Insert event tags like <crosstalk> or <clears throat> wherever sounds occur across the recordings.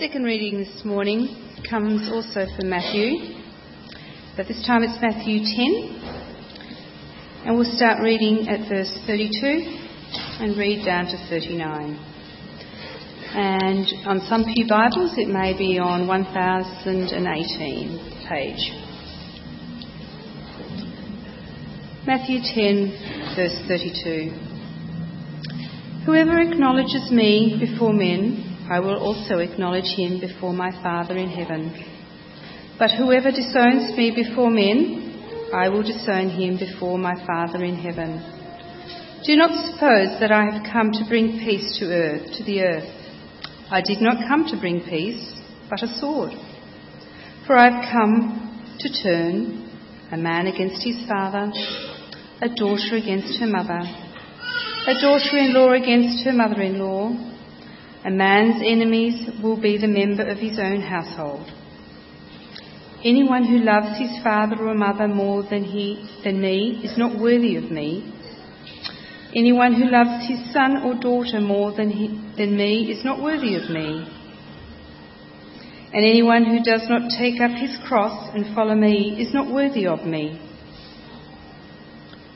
Second reading this morning comes also from Matthew, but this time it's Matthew 10, and we'll start reading at verse 32 and read down to 39. And on some Pew Bibles, it may be on 1018 page. Matthew 10, verse 32. Whoever acknowledges me before men, I will also acknowledge him before my Father in heaven. But whoever disowns me before men, I will disown him before my Father in heaven. Do not suppose that I have come to bring peace to earth, to the earth. I did not come to bring peace, but a sword. For I have come to turn a man against his father, a daughter against her mother, a daughter-in-law against her mother-in-law, a man's enemies will be the member of his own household. Anyone who loves his father or mother more than, he, than me is not worthy of me. Anyone who loves his son or daughter more than, he, than me is not worthy of me. And anyone who does not take up his cross and follow me is not worthy of me.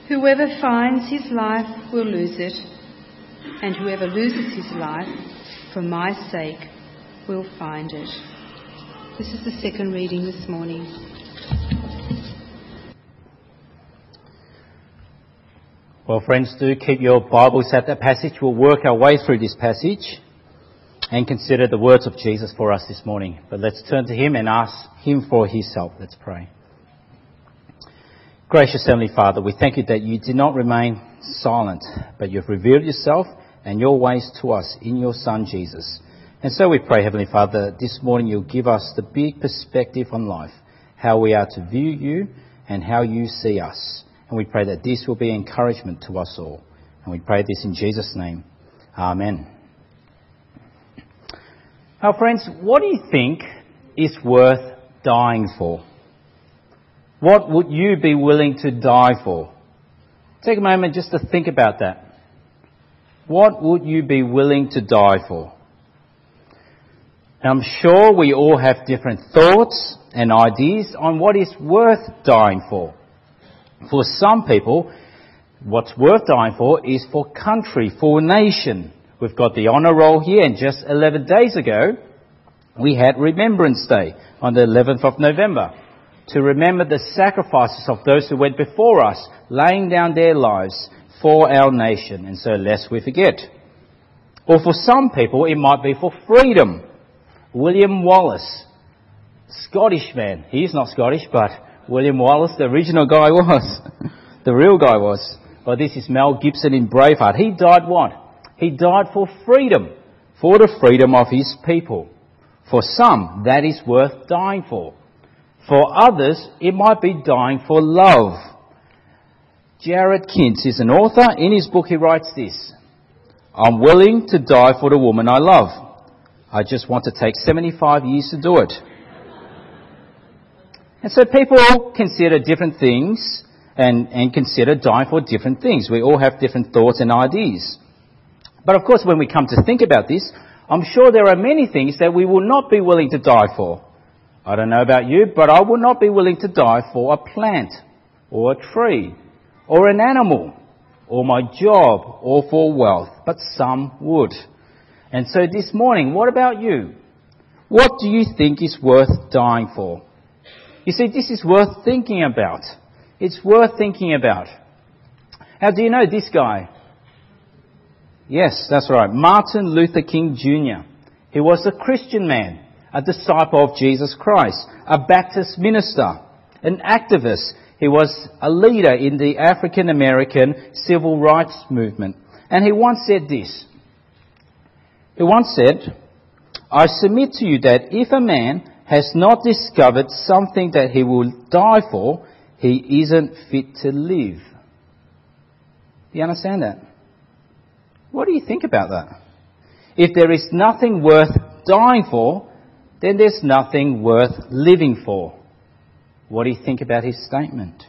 Whoever finds his life will lose it, and whoever loses his life for my sake, will find it. This is the second reading this morning. Well, friends, do keep your Bibles at that passage. We'll work our way through this passage and consider the words of Jesus for us this morning. But let's turn to Him and ask Him for His help. Let's pray. Gracious Heavenly Father, we thank you that you did not remain silent, but you've revealed yourself and your ways to us in your Son Jesus. And so we pray, Heavenly Father, this morning you'll give us the big perspective on life, how we are to view you and how you see us. And we pray that this will be encouragement to us all. And we pray this in Jesus' name. Amen. Now, friends, what do you think is worth dying for? What would you be willing to die for? Take a moment just to think about that. What would you be willing to die for? I'm sure we all have different thoughts and ideas on what is worth dying for. For some people, what's worth dying for is for country, for nation. We've got the honour roll here, and just 11 days ago, we had Remembrance Day on the 11th of November to remember the sacrifices of those who went before us, laying down their lives for our nation, and so lest we forget. Or for some people, it might be for freedom. William Wallace, Scottish man. He's not Scottish, but William Wallace, the original guy <laughs> was. the real guy was. But this is Mel Gibson in Braveheart. He died what? He died for freedom. For the freedom of his people. For some, that is worth dying for. For others, it might be dying for love. Jarod Kintz is an author. In his book, he writes this I'm willing to die for the woman I love. I just want to take 75 years to do it. And so people consider different things and, and consider dying for different things. We all have different thoughts and ideas. But of course, when we come to think about this, I'm sure there are many things that we will not be willing to die for. I don't know about you, but I will not be willing to die for a plant or a tree or an animal or my job or for wealth, but some would. And so this morning, what about you? What do you think is worth dying for? You see, this is worth thinking about. It's worth thinking about. How do you know this guy? Yes, that's right. Martin Luther King Jr. He was a Christian man, a disciple of Jesus Christ, a Baptist minister, an activist he was a leader in the African American civil rights movement. And he once said this. He once said, I submit to you that if a man has not discovered something that he will die for, he isn't fit to live. Do you understand that? What do you think about that? If there is nothing worth dying for, then there's nothing worth living for. What do you think about his statement?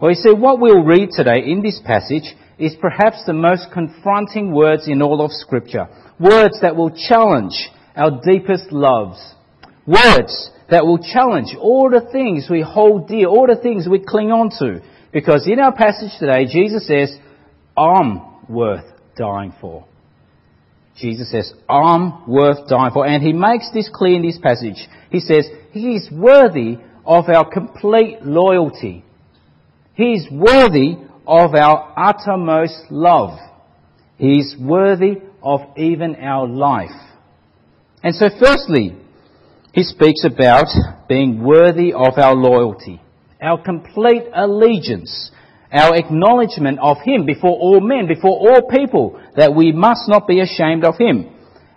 Well, you see, what we'll read today in this passage is perhaps the most confronting words in all of Scripture. Words that will challenge our deepest loves. Words that will challenge all the things we hold dear, all the things we cling on to. Because in our passage today, Jesus says, I'm worth dying for. Jesus says, I'm worth dying for. And he makes this clear in this passage. He says, He is worthy of our complete loyalty. He is worthy of our uttermost love. He is worthy of even our life. And so firstly, he speaks about being worthy of our loyalty, our complete allegiance, our acknowledgement of Him before all men, before all people, that we must not be ashamed of Him.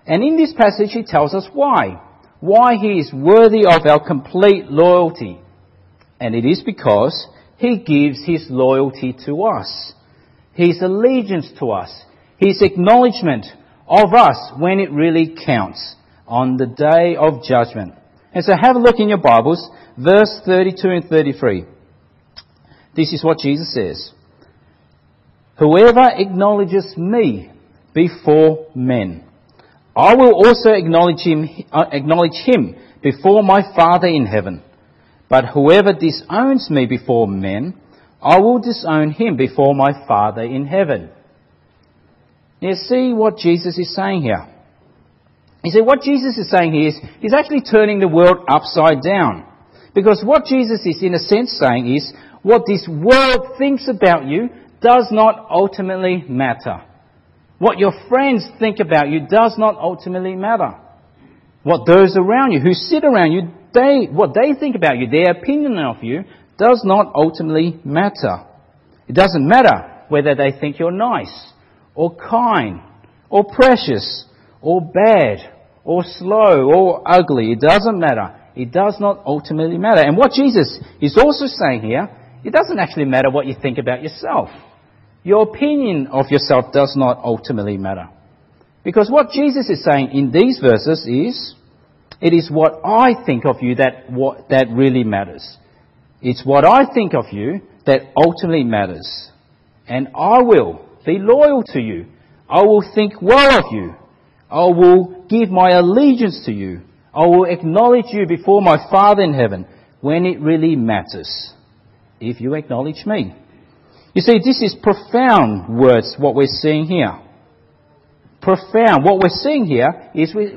And in this passage he tells us why. Why He is worthy of our complete loyalty. And it is because He gives His loyalty to us. His allegiance to us. His acknowledgement of us when it really counts on the day of judgment. And so have a look in your Bibles, verse 32 and 33. This is what Jesus says. Whoever acknowledges me before men, I will also acknowledge him, uh, acknowledge him before my Father in heaven. But whoever disowns me before men, I will disown him before my Father in heaven. Now see what Jesus is saying here. You see, what Jesus is saying here is he's actually turning the world upside down. Because what Jesus is in a sense saying is what this world thinks about you does not ultimately matter. What your friends think about you does not ultimately matter. What those around you, who sit around you, they, what they think about you, their opinion of you, does not ultimately matter. It doesn't matter whether they think you're nice, or kind, or precious, or bad, or slow, or ugly. It doesn't matter. It does not ultimately matter. And what Jesus is also saying here, it doesn't actually matter what you think about yourself. Your opinion of yourself does not ultimately matter. Because what Jesus is saying in these verses is, it is what I think of you that, what, that really matters. It's what I think of you that ultimately matters. And I will be loyal to you. I will think well of you. I will give my allegiance to you. I will acknowledge you before my Father in heaven when it really matters. If you acknowledge me. You see, this is profound words, what we're seeing here. Profound. What we're seeing here is we,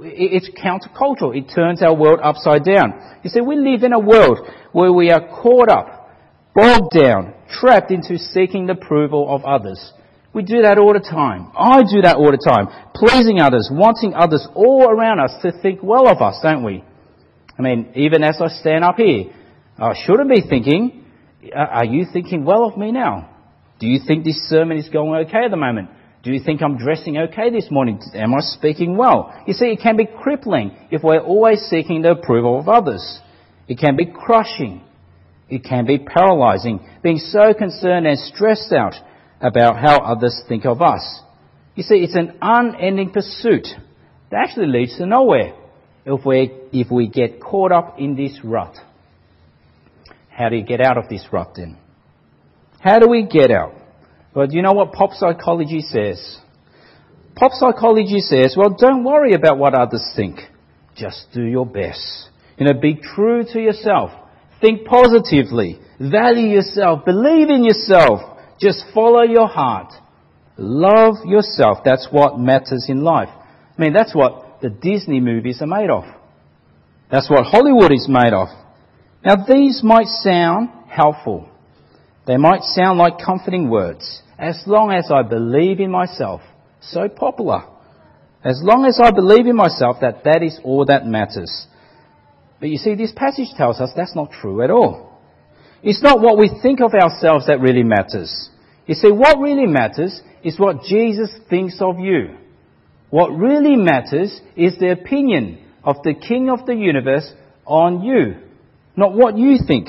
it's countercultural. It turns our world upside down. You see, we live in a world where we are caught up, bogged down, trapped into seeking the approval of others. We do that all the time. I do that all the time. Pleasing others, wanting others all around us to think well of us, don't we? I mean, even as I stand up here, I shouldn't be thinking, are you thinking well of me now? Do you think this sermon is going okay at the moment? Do you think I'm dressing okay this morning? Am I speaking well? You see, it can be crippling if we're always seeking the approval of others. It can be crushing. It can be paralyzing, being so concerned and stressed out about how others think of us. You see, it's an unending pursuit that actually leads to nowhere if we, if we get caught up in this rut. How do you get out of this rut then? How do we get out? Well, do you know what pop psychology says? Pop psychology says, well, don't worry about what others think. Just do your best. You know, be true to yourself. Think positively. Value yourself. Believe in yourself. Just follow your heart. Love yourself. That's what matters in life. I mean, that's what the Disney movies are made of. That's what Hollywood is made of. Now, these might sound helpful. They might sound like comforting words. As long as I believe in myself. So popular. As long as I believe in myself that that is all that matters. But you see, this passage tells us that's not true at all. It's not what we think of ourselves that really matters. You see, what really matters is what Jesus thinks of you. What really matters is the opinion of the King of the universe on you, not what you think,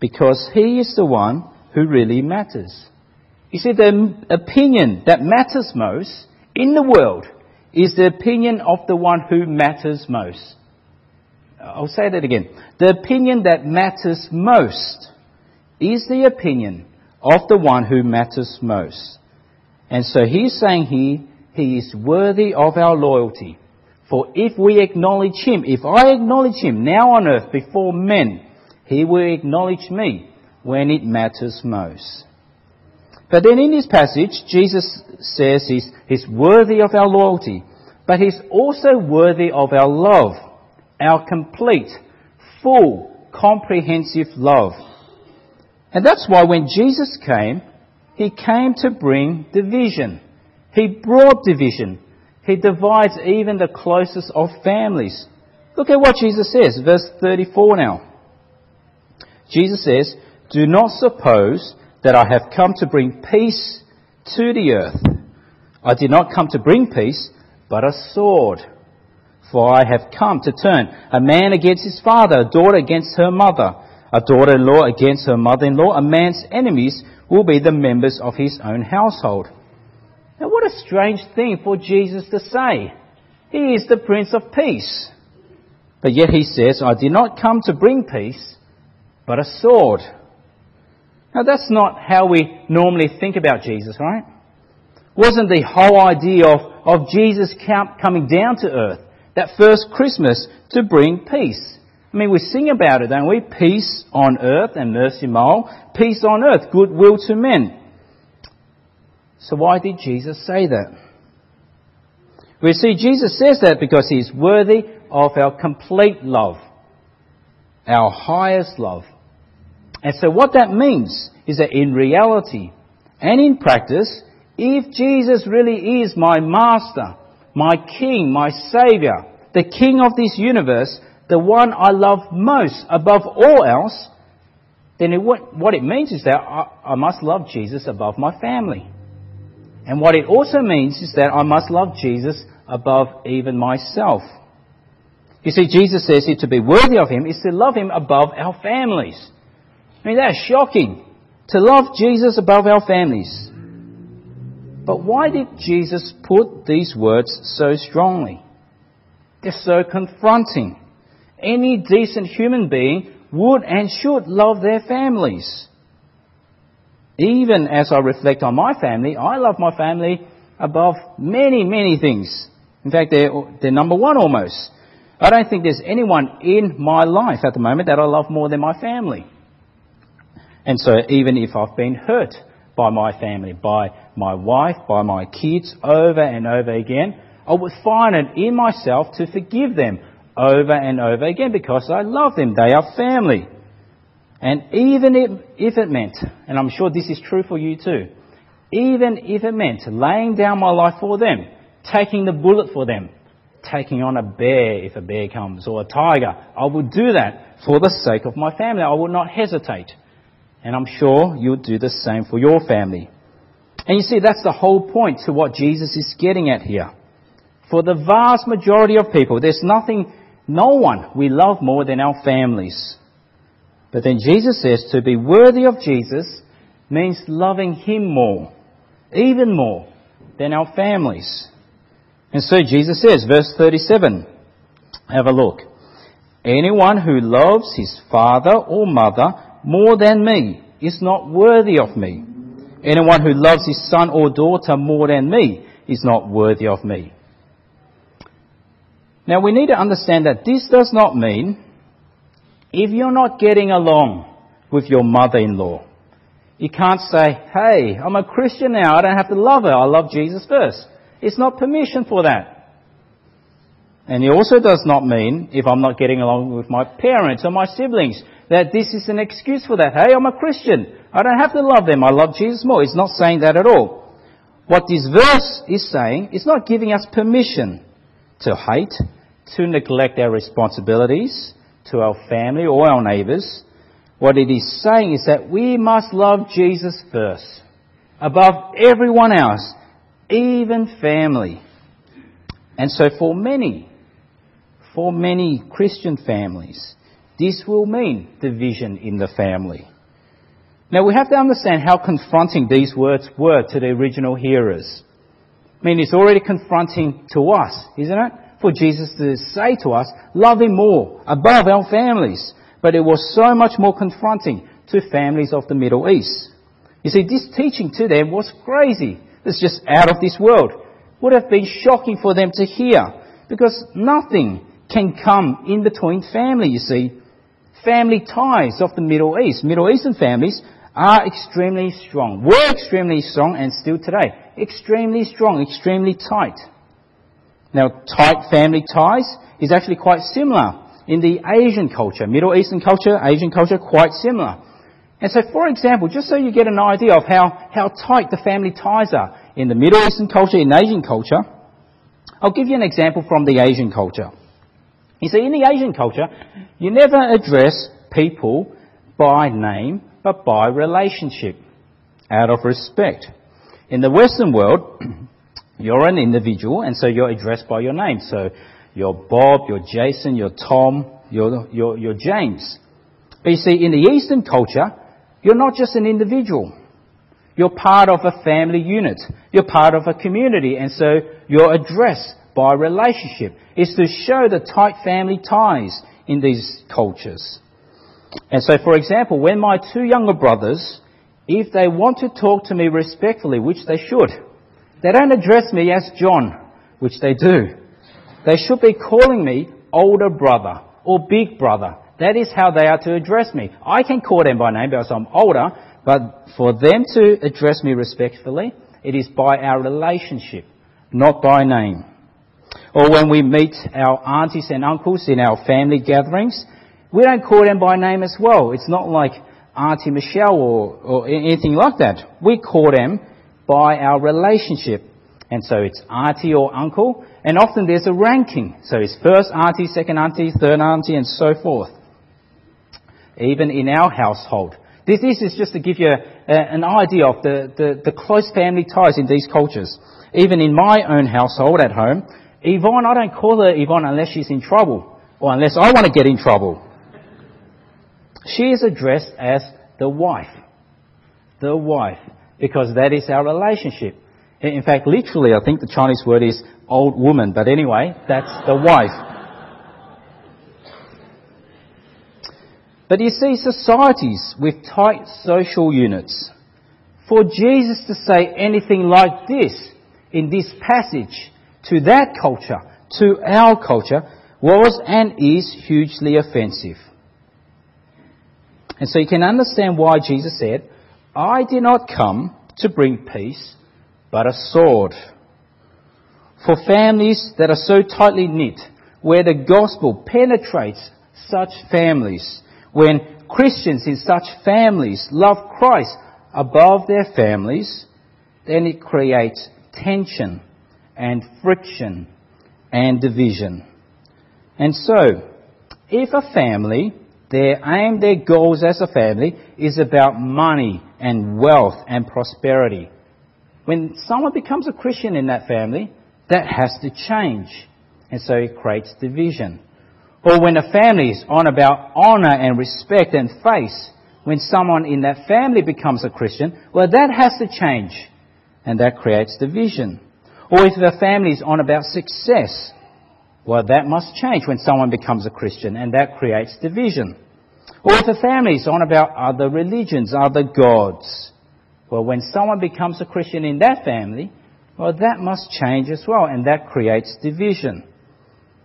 because He is the one who really matters. You see, the opinion that matters most in the world is the opinion of the one who matters most. I'll say that again. The opinion that matters most is the opinion of the one who matters most. And so he's saying he, he is worthy of our loyalty. For if we acknowledge him, if I acknowledge him now on earth before men, he will acknowledge me when it matters most. But then in this passage, Jesus says he's, he's worthy of our loyalty, but he's also worthy of our love, our complete, full, comprehensive love. And that's why when Jesus came, he came to bring division. He brought division. He divides even the closest of families. Look at what Jesus says, verse 34 now. Jesus says, Do not suppose that I have come to bring peace to the earth. I did not come to bring peace, but a sword. For I have come to turn a man against his father, a daughter against her mother, a daughter-in-law against her mother-in-law. A man's enemies will be the members of his own household. Now what a strange thing for Jesus to say. He is the Prince of Peace. But yet he says, I did not come to bring peace, but a sword. Now that's not how we normally think about Jesus, right? Wasn't the whole idea of, of Jesus coming down to earth, that first Christmas, to bring peace? I mean, we sing about it, don't we? Peace on earth and mercy mild. Peace on earth, goodwill to men. So why did Jesus say that? We see Jesus says that because he is worthy of our complete love, our highest love. And so what that means is that in reality and in practice, if Jesus really is my master, my king, my savior, the king of this universe, the one I love most above all else, then it, what it means is that I, I must love Jesus above my family. And what it also means is that I must love Jesus above even myself. You see, Jesus says here to be worthy of Him is to love Him above our families. I mean, that's shocking. To love Jesus above our families. But why did Jesus put these words so strongly? They're so confronting. Any decent human being would and should love their families. Even as I reflect on my family, I love my family above many, many things. In fact, they're, they're number one almost. I don't think there's anyone in my life at the moment that I love more than my family. And so even if I've been hurt by my family, by my wife, by my kids over and over again, I would find it in myself to forgive them over and over again because I love them. They are family. And even if, if it meant, and I'm sure this is true for you too, even if it meant laying down my life for them, taking the bullet for them, taking on a bear if a bear comes, or a tiger, I would do that for the sake of my family. I would not hesitate. And I'm sure you'll do the same for your family. And you see, that's the whole point to what Jesus is getting at here. For the vast majority of people, there's nothing, no one we love more than our families. But then Jesus says to be worthy of Jesus means loving Him more, even more than our families. And so Jesus says, verse 37, have a look. Anyone who loves his father or mother more than me is not worthy of me. Anyone who loves his son or daughter more than me is not worthy of me. Now we need to understand that this does not mean if you're not getting along with your mother-in-law, you can't say, hey, I'm a Christian now, I don't have to love her, I love Jesus first. It's not permission for that. And it also does not mean if I'm not getting along with my parents or my siblings, that this is an excuse for that. Hey, I'm a Christian. I don't have to love them. I love Jesus more. It's not saying that at all. What this verse is saying is not giving us permission to hate, to neglect our responsibilities to our family or our neighbours. What it is saying is that we must love Jesus first, above everyone else, even family. And so for many, for many Christian families, this will mean division in the family. Now we have to understand how confronting these words were to the original hearers. I mean, it's already confronting to us, isn't it? For Jesus to say to us, love Him more, above our families. But it was so much more confronting to families of the Middle East. You see, this teaching to them was crazy. It's just out of this world. Would have been shocking for them to hear Because nothing can come in between family, you see. Family ties of the Middle East, Middle Eastern families are extremely strong, were extremely strong and still today. Extremely strong, extremely tight. Now, tight family ties is actually quite similar in the Asian culture, Middle Eastern culture, Asian culture, quite similar. And so, for example, just so you get an idea of how, how tight the family ties are in the Middle Eastern culture, in Asian culture, I'll give you an example from the Asian culture. You see, in the Asian culture, you never address people by name, but by relationship, out of respect. In the Western world, <clears throat> you're an individual, and so you're addressed by your name. So you're Bob, you're Jason, you're Tom, you're, you're, you're James. But you see, in the Eastern culture, you're not just an individual. You're part of a family unit. You're part of a community, and so you're addressed by relationship. It's to show the tight family ties in these cultures. And so, for example, when my two younger brothers, if they want to talk to me respectfully, which they should, they don't address me as John, which they do. They should be calling me older brother or big brother. That is how they are to address me. I can call them by name because I'm older, but for them to address me respectfully, it is by our relationship, not by name. Or when we meet our aunties and uncles in our family gatherings, we don't call them by name as well. It's not like Auntie Michelle or, or anything like that. We call them by our relationship. And so it's auntie or uncle, and often there's a ranking. So it's first auntie, second auntie, third auntie, and so forth. Even in our household. This, is just to give you a, an idea of the, the, the close family ties in these cultures. Even in my own household at home, Yvonne, I don't call her Yvonne unless she's in trouble, or unless I want to get in trouble. She is addressed as the wife. The wife. Because that is our relationship. In fact, literally, I think the Chinese word is old woman, but anyway, that's the wife. But you see, societies with tight social units, for Jesus to say anything like this in this passage to that culture, to our culture, was and is hugely offensive. And so you can understand why Jesus said, I did not come to bring peace, but a sword. For families that are so tightly knit, where the gospel penetrates such families, when Christians in such families love Christ above their families, then it creates tension and friction and division. And so, if a family their aim, their goals as a family is about money and wealth and prosperity. When someone becomes a Christian in that family, that has to change. And so it creates division. Or when a family is on about honor and respect and faith, when someone in that family becomes a Christian, well, that has to change. And that creates division. Or if the family is on about success, well, that must change when someone becomes a Christian, and that creates division. Or family is on about other religions, other gods, well, when someone becomes a Christian in that family, well, that must change as well, and that creates division.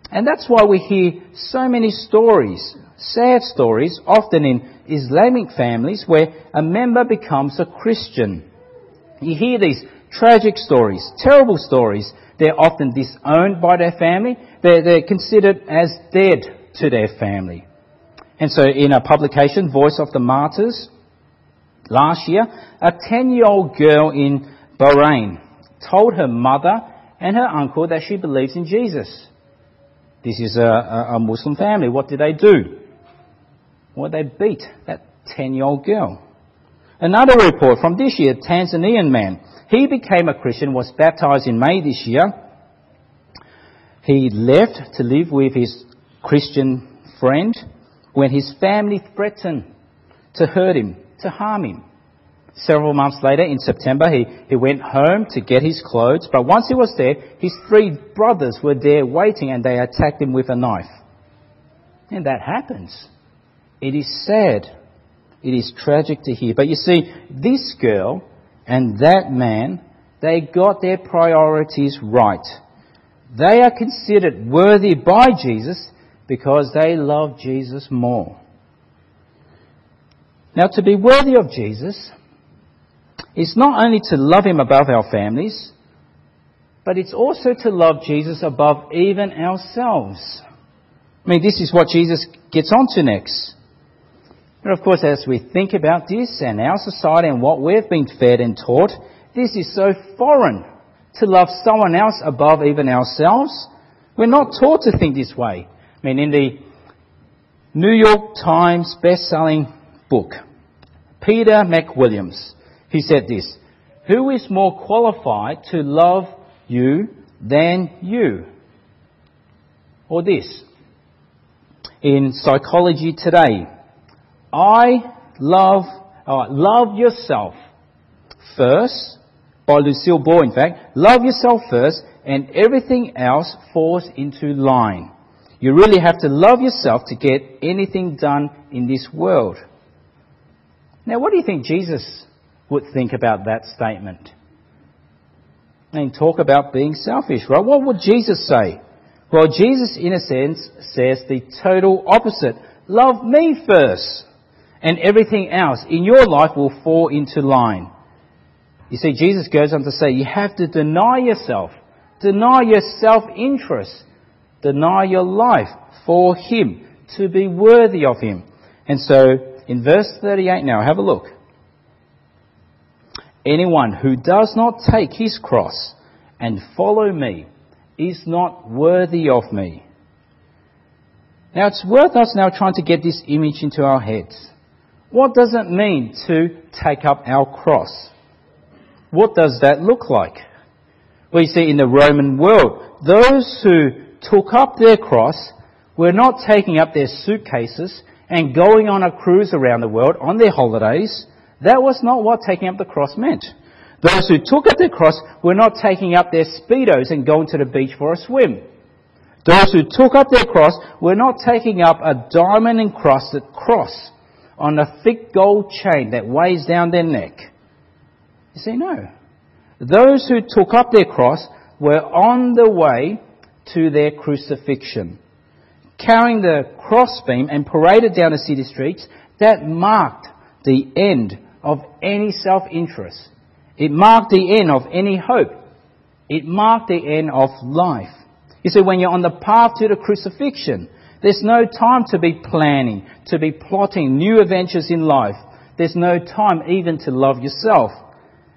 And that's why we hear so many stories, sad stories, often in Islamic families, where a member becomes a Christian. You hear these tragic stories, terrible stories. They're often disowned by their family. They're, they're considered as dead to their family. And so in a publication, Voice of the Martyrs, last year, a 10-year-old girl in Bahrain told her mother and her uncle that she believes in Jesus. This is a, a Muslim family. What did they do? Well, they beat that 10-year-old girl. Another report from this year, Tanzanian man. He became a Christian, was baptized in May this year. He left to live with his Christian friend when his family threatened to hurt him, to harm him. Several months later, in September, he, he went home to get his clothes, but once he was there, his three brothers were there waiting and they attacked him with a knife. And that happens. It is sad. It is tragic to hear. But you see, this girl and that man, they got their priorities right. They are considered worthy by Jesus because they love Jesus more. Now, to be worthy of Jesus is not only to love Him above our families, but it's also to love Jesus above even ourselves. I mean, this is what Jesus gets onto next. And of course, as we think about this and our society and what we've been fed and taught, this is so foreign to love someone else above even ourselves. We're not taught to think this way. I mean, in the New York Times best-selling book, Peter McWilliams, he said this, Who is more qualified to love you than you? Or this, in Psychology Today, I love, uh, love yourself first, by Lucille Ball in fact, love yourself first and everything else falls into line. You really have to love yourself to get anything done in this world. Now, what do you think Jesus would think about that statement? I mean, talk about being selfish, right? What would Jesus say? Well, Jesus, in a sense, says the total opposite. Love me first, and everything else in your life will fall into line. You see, Jesus goes on to say, you have to deny yourself, deny your self-interest, deny your life for Him, to be worthy of Him. And so, in verse 38 now, have a look. Anyone who does not take his cross and follow me is not worthy of me. Now it's worth us now trying to get this image into our heads. What does it mean to take up our cross? What does that look like? We see in the Roman world, those who took up their cross were not taking up their suitcases and going on a cruise around the world on their holidays. That was not what taking up the cross meant. Those who took up their cross were not taking up their speedos and going to the beach for a swim. Those who took up their cross were not taking up a diamond encrusted cross on a thick gold chain that weighs down their neck. You see, no. Those who took up their cross were on the way to their crucifixion, carrying the crossbeam and paraded down the city streets. That marked the end of any self-interest. It marked the end of any hope. It marked the end of life. You see, when you're on the path to the crucifixion, there's no time to be planning, to be plotting new adventures in life. There's no time even to love yourself.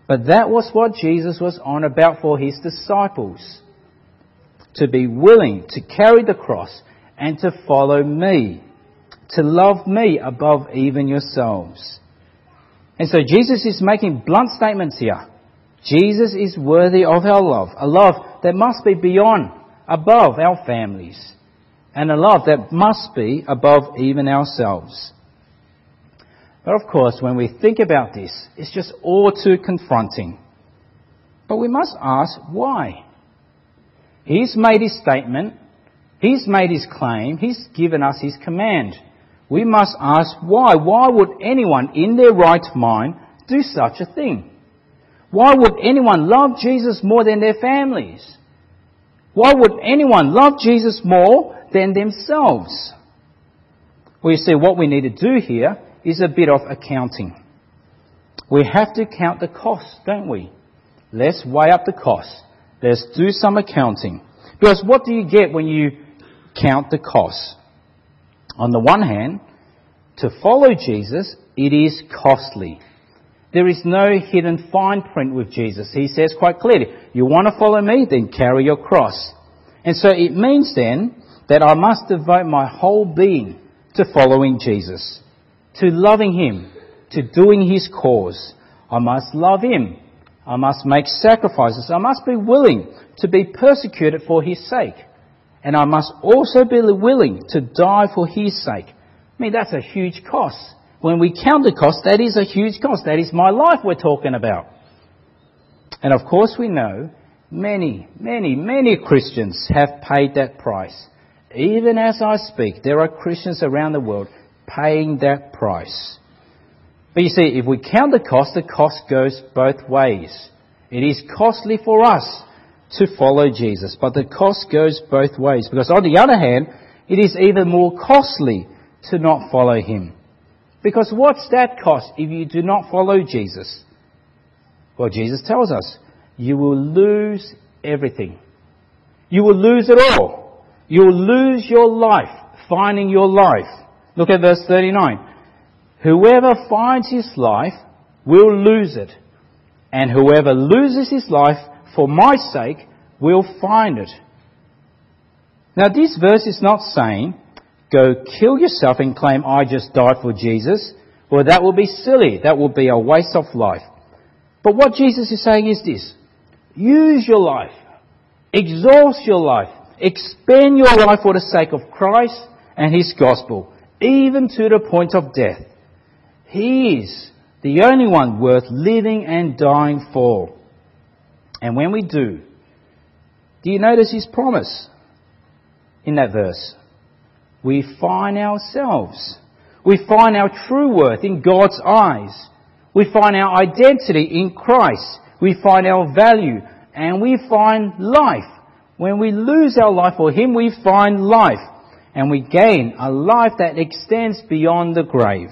But that was what Jesus was on about for his disciples. To be willing to carry the cross and to follow me. To love me above even yourselves. And so Jesus is making blunt statements here. Jesus is worthy of our love, a love that must be beyond, above our families, and a love that must be above even ourselves. But of course, when we think about this, it's just all too confronting. But we must ask why. He's made his statement, he's made his claim, he's given us his command we must ask why. Why would anyone in their right mind do such a thing? Why would anyone love Jesus more than their families? Why would anyone love Jesus more than themselves? Well, you see, what we need to do here is a bit of accounting. We have to count the costs, don't we? Let's weigh up the costs. Let's do some accounting. Because what do you get when you count the costs? On the one hand, to follow Jesus, it is costly. There is no hidden fine print with Jesus. He says quite clearly, you want to follow me? Then carry your cross. And so it means then that I must devote my whole being to following Jesus, to loving Him, to doing His cause. I must love Him. I must make sacrifices. I must be willing to be persecuted for His sake and I must also be willing to die for his sake. I mean, that's a huge cost. When we count the cost, that is a huge cost. That is my life we're talking about. And of course we know many, many, many Christians have paid that price. Even as I speak, there are Christians around the world paying that price. But you see, if we count the cost, the cost goes both ways. It is costly for us to follow Jesus. But the cost goes both ways because on the other hand, it is even more costly to not follow him. Because what's that cost if you do not follow Jesus? Well, Jesus tells us, you will lose everything. You will lose it all. You will lose your life, finding your life. Look at verse 39. Whoever finds his life will lose it. And whoever loses his life for my sake will find it. Now this verse is not saying, go kill yourself and claim I just died for Jesus. Well, that will be silly. That will be a waste of life. But what Jesus is saying is this. Use your life. Exhaust your life. Expend your life for the sake of Christ and His gospel, even to the point of death. He is the only one worth living and dying for. And when we do, do you notice His promise in that verse? We find ourselves. We find our true worth in God's eyes. We find our identity in Christ. We find our value and we find life. When we lose our life for Him, we find life and we gain a life that extends beyond the grave.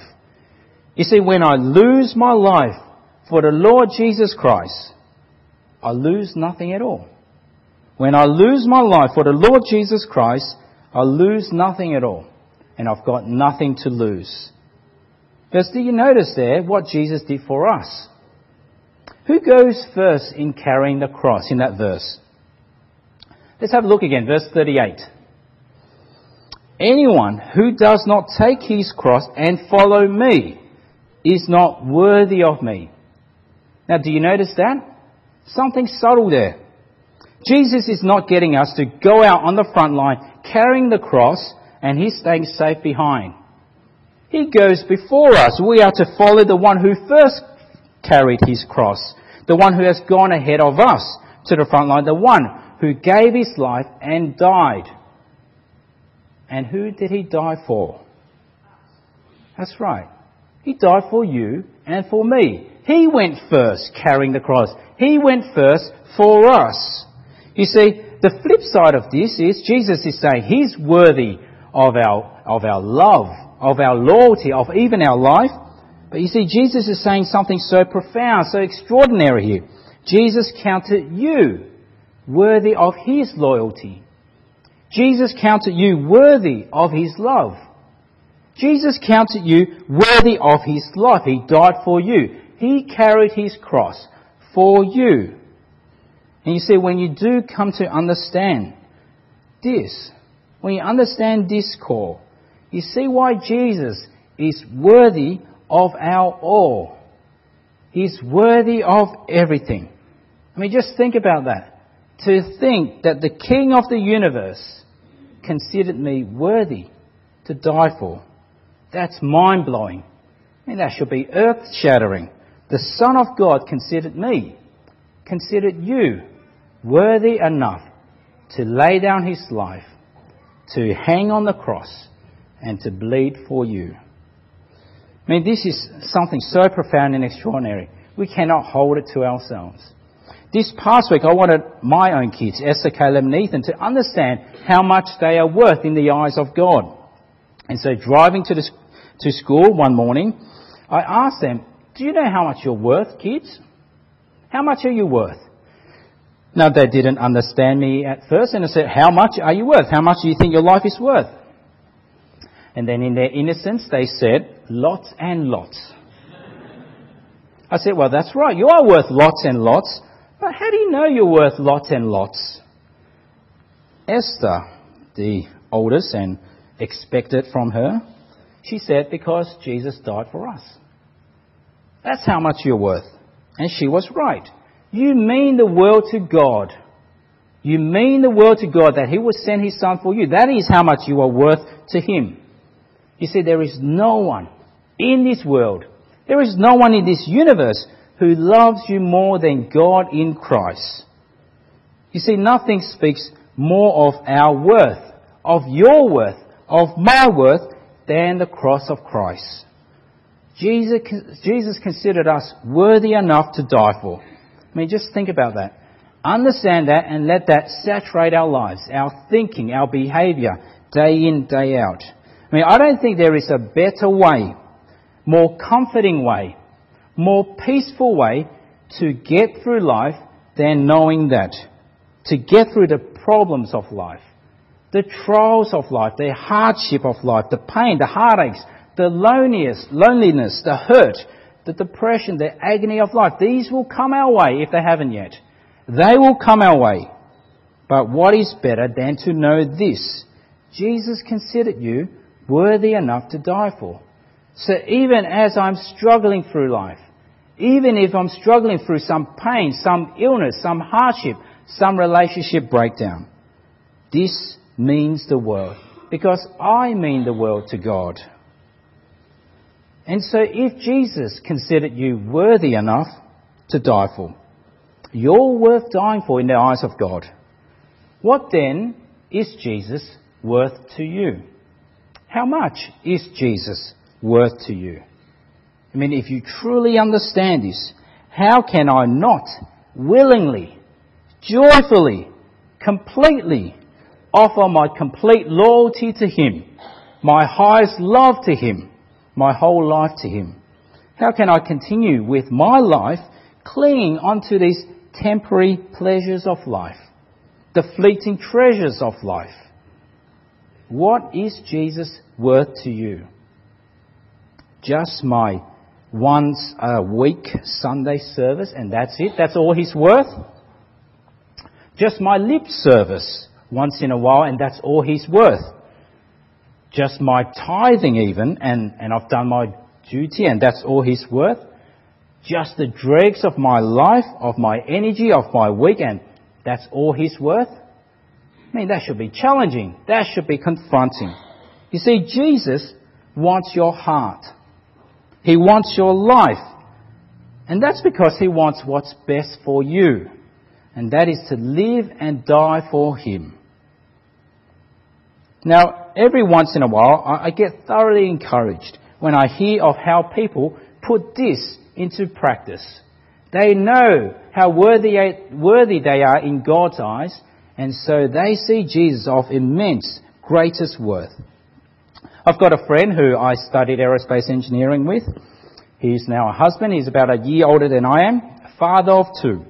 You see, when I lose my life for the Lord Jesus Christ, I lose nothing at all. When I lose my life for the Lord Jesus Christ, I lose nothing at all. And I've got nothing to lose. Because do you notice there what Jesus did for us? Who goes first in carrying the cross in that verse? Let's have a look again, verse 38. Anyone who does not take his cross and follow me is not worthy of me. Now, do you notice that? Something subtle there. Jesus is not getting us to go out on the front line carrying the cross and he's staying safe behind. He goes before us. We are to follow the one who first carried his cross, the one who has gone ahead of us to the front line, the one who gave his life and died. And who did he die for? That's right. He died for you and for me. He went first carrying the cross. He went first for us. You see, the flip side of this is Jesus is saying He's worthy of our, of our love, of our loyalty, of even our life. But you see, Jesus is saying something so profound, so extraordinary here. Jesus counted you worthy of His loyalty. Jesus counted you worthy of His love. Jesus counted you worthy of His life. He died for you. He carried His cross for you. And you see, when you do come to understand this, when you understand this call, you see why Jesus is worthy of our all. He's worthy of everything. I mean, just think about that. To think that the King of the universe considered me worthy to die for. That's mind blowing. I mean, that should be earth shattering. The Son of God considered me, considered you worthy enough to lay down his life, to hang on the cross, and to bleed for you. I mean, this is something so profound and extraordinary. We cannot hold it to ourselves. This past week, I wanted my own kids, Esther, Caleb, and Ethan, to understand how much they are worth in the eyes of God. And so, driving to, the, to school one morning, I asked them, Do you know how much you're worth, kids? How much are you worth? Now, they didn't understand me at first, and I said, How much are you worth? How much do you think your life is worth? And then, in their innocence, they said, Lots and lots. I said, Well, that's right. You are worth lots and lots. How do you know you're worth lots and lots? Esther, the oldest and expected from her, she said, Because Jesus died for us. That's how much you're worth. And she was right. You mean the world to God. You mean the world to God that He would send His Son for you. That is how much you are worth to Him. You see, there is no one in this world, there is no one in this universe who loves you more than God in Christ. You see, nothing speaks more of our worth, of your worth, of my worth, than the cross of Christ. Jesus, Jesus considered us worthy enough to die for. I mean, just think about that. Understand that and let that saturate our lives, our thinking, our behavior, day in, day out. I mean, I don't think there is a better way, more comforting way, more peaceful way to get through life than knowing that. To get through the problems of life, the trials of life, the hardship of life, the pain, the heartaches, the loneliness, loneliness, the hurt, the depression, the agony of life. These will come our way if they haven't yet. They will come our way. But what is better than to know this? Jesus considered you worthy enough to die for. So even as I'm struggling through life, even if I'm struggling through some pain, some illness, some hardship, some relationship breakdown, this means the world because I mean the world to God. And so if Jesus considered you worthy enough to die for, you're worth dying for in the eyes of God. What then is Jesus worth to you? How much is Jesus worth to you? I mean, if you truly understand this, how can I not willingly, joyfully, completely offer my complete loyalty to Him, my highest love to Him, my whole life to Him? How can I continue with my life clinging onto these temporary pleasures of life, the fleeting treasures of life. What is Jesus worth to you? Just my once a week Sunday service and that's it? That's all he's worth? Just my lip service once in a while and that's all he's worth? Just my tithing even and, and I've done my duty and that's all he's worth? just the dregs of my life, of my energy, of my week, and that's all he's worth? I mean, that should be challenging. That should be confronting. You see, Jesus wants your heart. He wants your life. And that's because he wants what's best for you. And that is to live and die for him. Now, every once in a while, I get thoroughly encouraged when I hear of how people put this into practice. They know how worthy, worthy they are in God's eyes, and so they see Jesus of immense, greatest worth. I've got a friend who I studied aerospace engineering with. He's now a husband. He's about a year older than I am, father of two.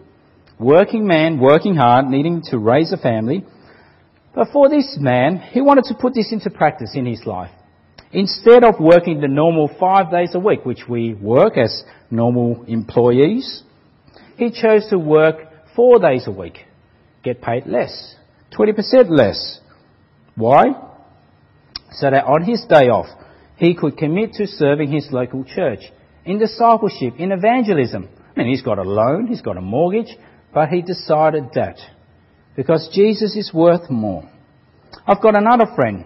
Working man, working hard, needing to raise a family. But for this man, he wanted to put this into practice in his life. Instead of working the normal five days a week, which we work as normal employees, he chose to work four days a week, get paid less, 20% less. Why? So that on his day off, he could commit to serving his local church in discipleship, in evangelism. I mean, he's got a loan, he's got a mortgage, but he decided that because Jesus is worth more. I've got another friend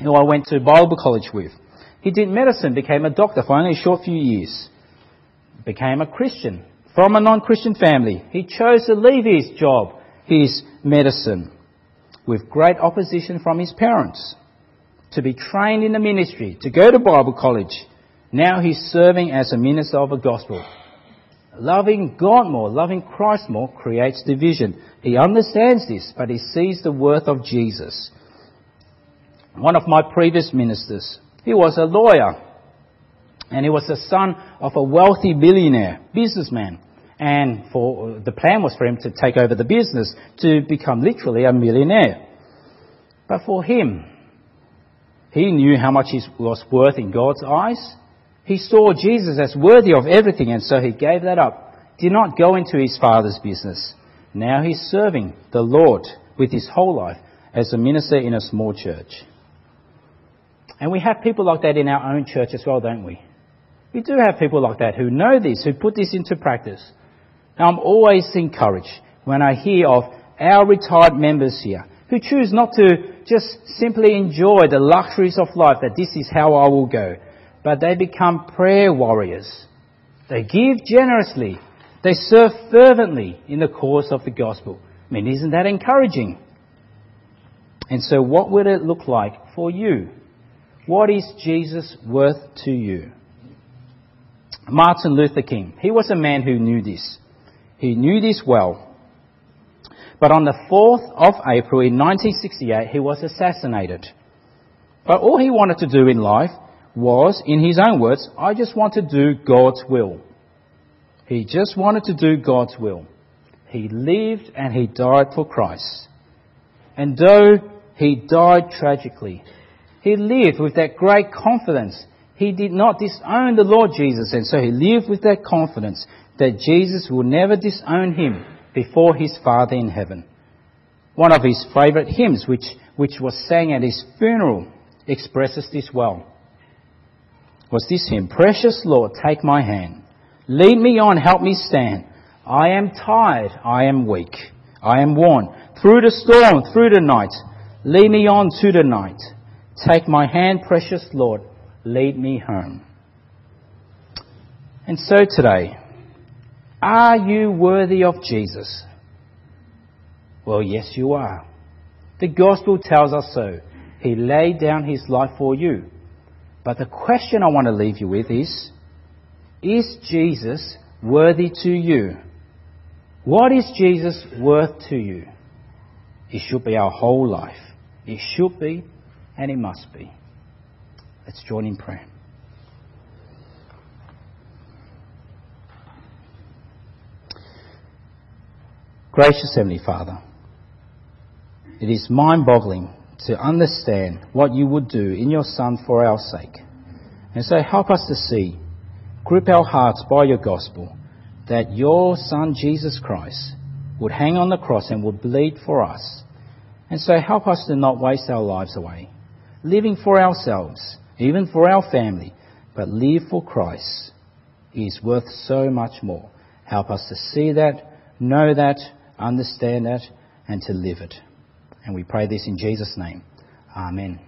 who I went to Bible college with. He did medicine, became a doctor for only a short few years, became a Christian from a non-Christian family. He chose to leave his job, his medicine, with great opposition from his parents, to be trained in the ministry, to go to Bible college. Now he's serving as a minister of the gospel. Loving God more, loving Christ more creates division. He understands this, but he sees the worth of Jesus one of my previous ministers. He was a lawyer. And he was the son of a wealthy billionaire, businessman. And for, the plan was for him to take over the business, to become literally a millionaire. But for him, he knew how much he was worth in God's eyes. He saw Jesus as worthy of everything, and so he gave that up. Did not go into his father's business. Now he's serving the Lord with his whole life as a minister in a small church. And we have people like that in our own church as well, don't we? We do have people like that who know this, who put this into practice. Now, I'm always encouraged when I hear of our retired members here who choose not to just simply enjoy the luxuries of life, that this is how I will go, but they become prayer warriors. They give generously. They serve fervently in the cause of the gospel. I mean, isn't that encouraging? And so, what would it look like for you what is Jesus worth to you? Martin Luther King, he was a man who knew this. He knew this well. But on the 4th of April in 1968, he was assassinated. But all he wanted to do in life was, in his own words, I just want to do God's will. He just wanted to do God's will. He lived and he died for Christ. And though he died tragically, he lived with that great confidence. He did not disown the Lord Jesus, and so he lived with that confidence that Jesus will never disown him before his Father in heaven. One of his favourite hymns, which, which was sang at his funeral, expresses this well. Was this hymn? Precious Lord, take my hand. Lead me on, help me stand. I am tired, I am weak, I am worn. Through the storm, through the night, lead me on to the night. Take my hand, precious Lord, lead me home. And so today, are you worthy of Jesus? Well, yes, you are. The gospel tells us so. He laid down his life for you. But the question I want to leave you with is Is Jesus worthy to you? What is Jesus worth to you? It should be our whole life. It should be, and it must be. Let's join in prayer. Gracious Heavenly Father, it is mind boggling to understand what you would do in your Son for our sake. And so help us to see, grip our hearts by your gospel, that your Son Jesus Christ would hang on the cross and would bleed for us. And so help us to not waste our lives away, living for ourselves, even for our family, but live for Christ. He is worth so much more. Help us to see that, know that, understand that, and to live it. And we pray this in Jesus' name. Amen.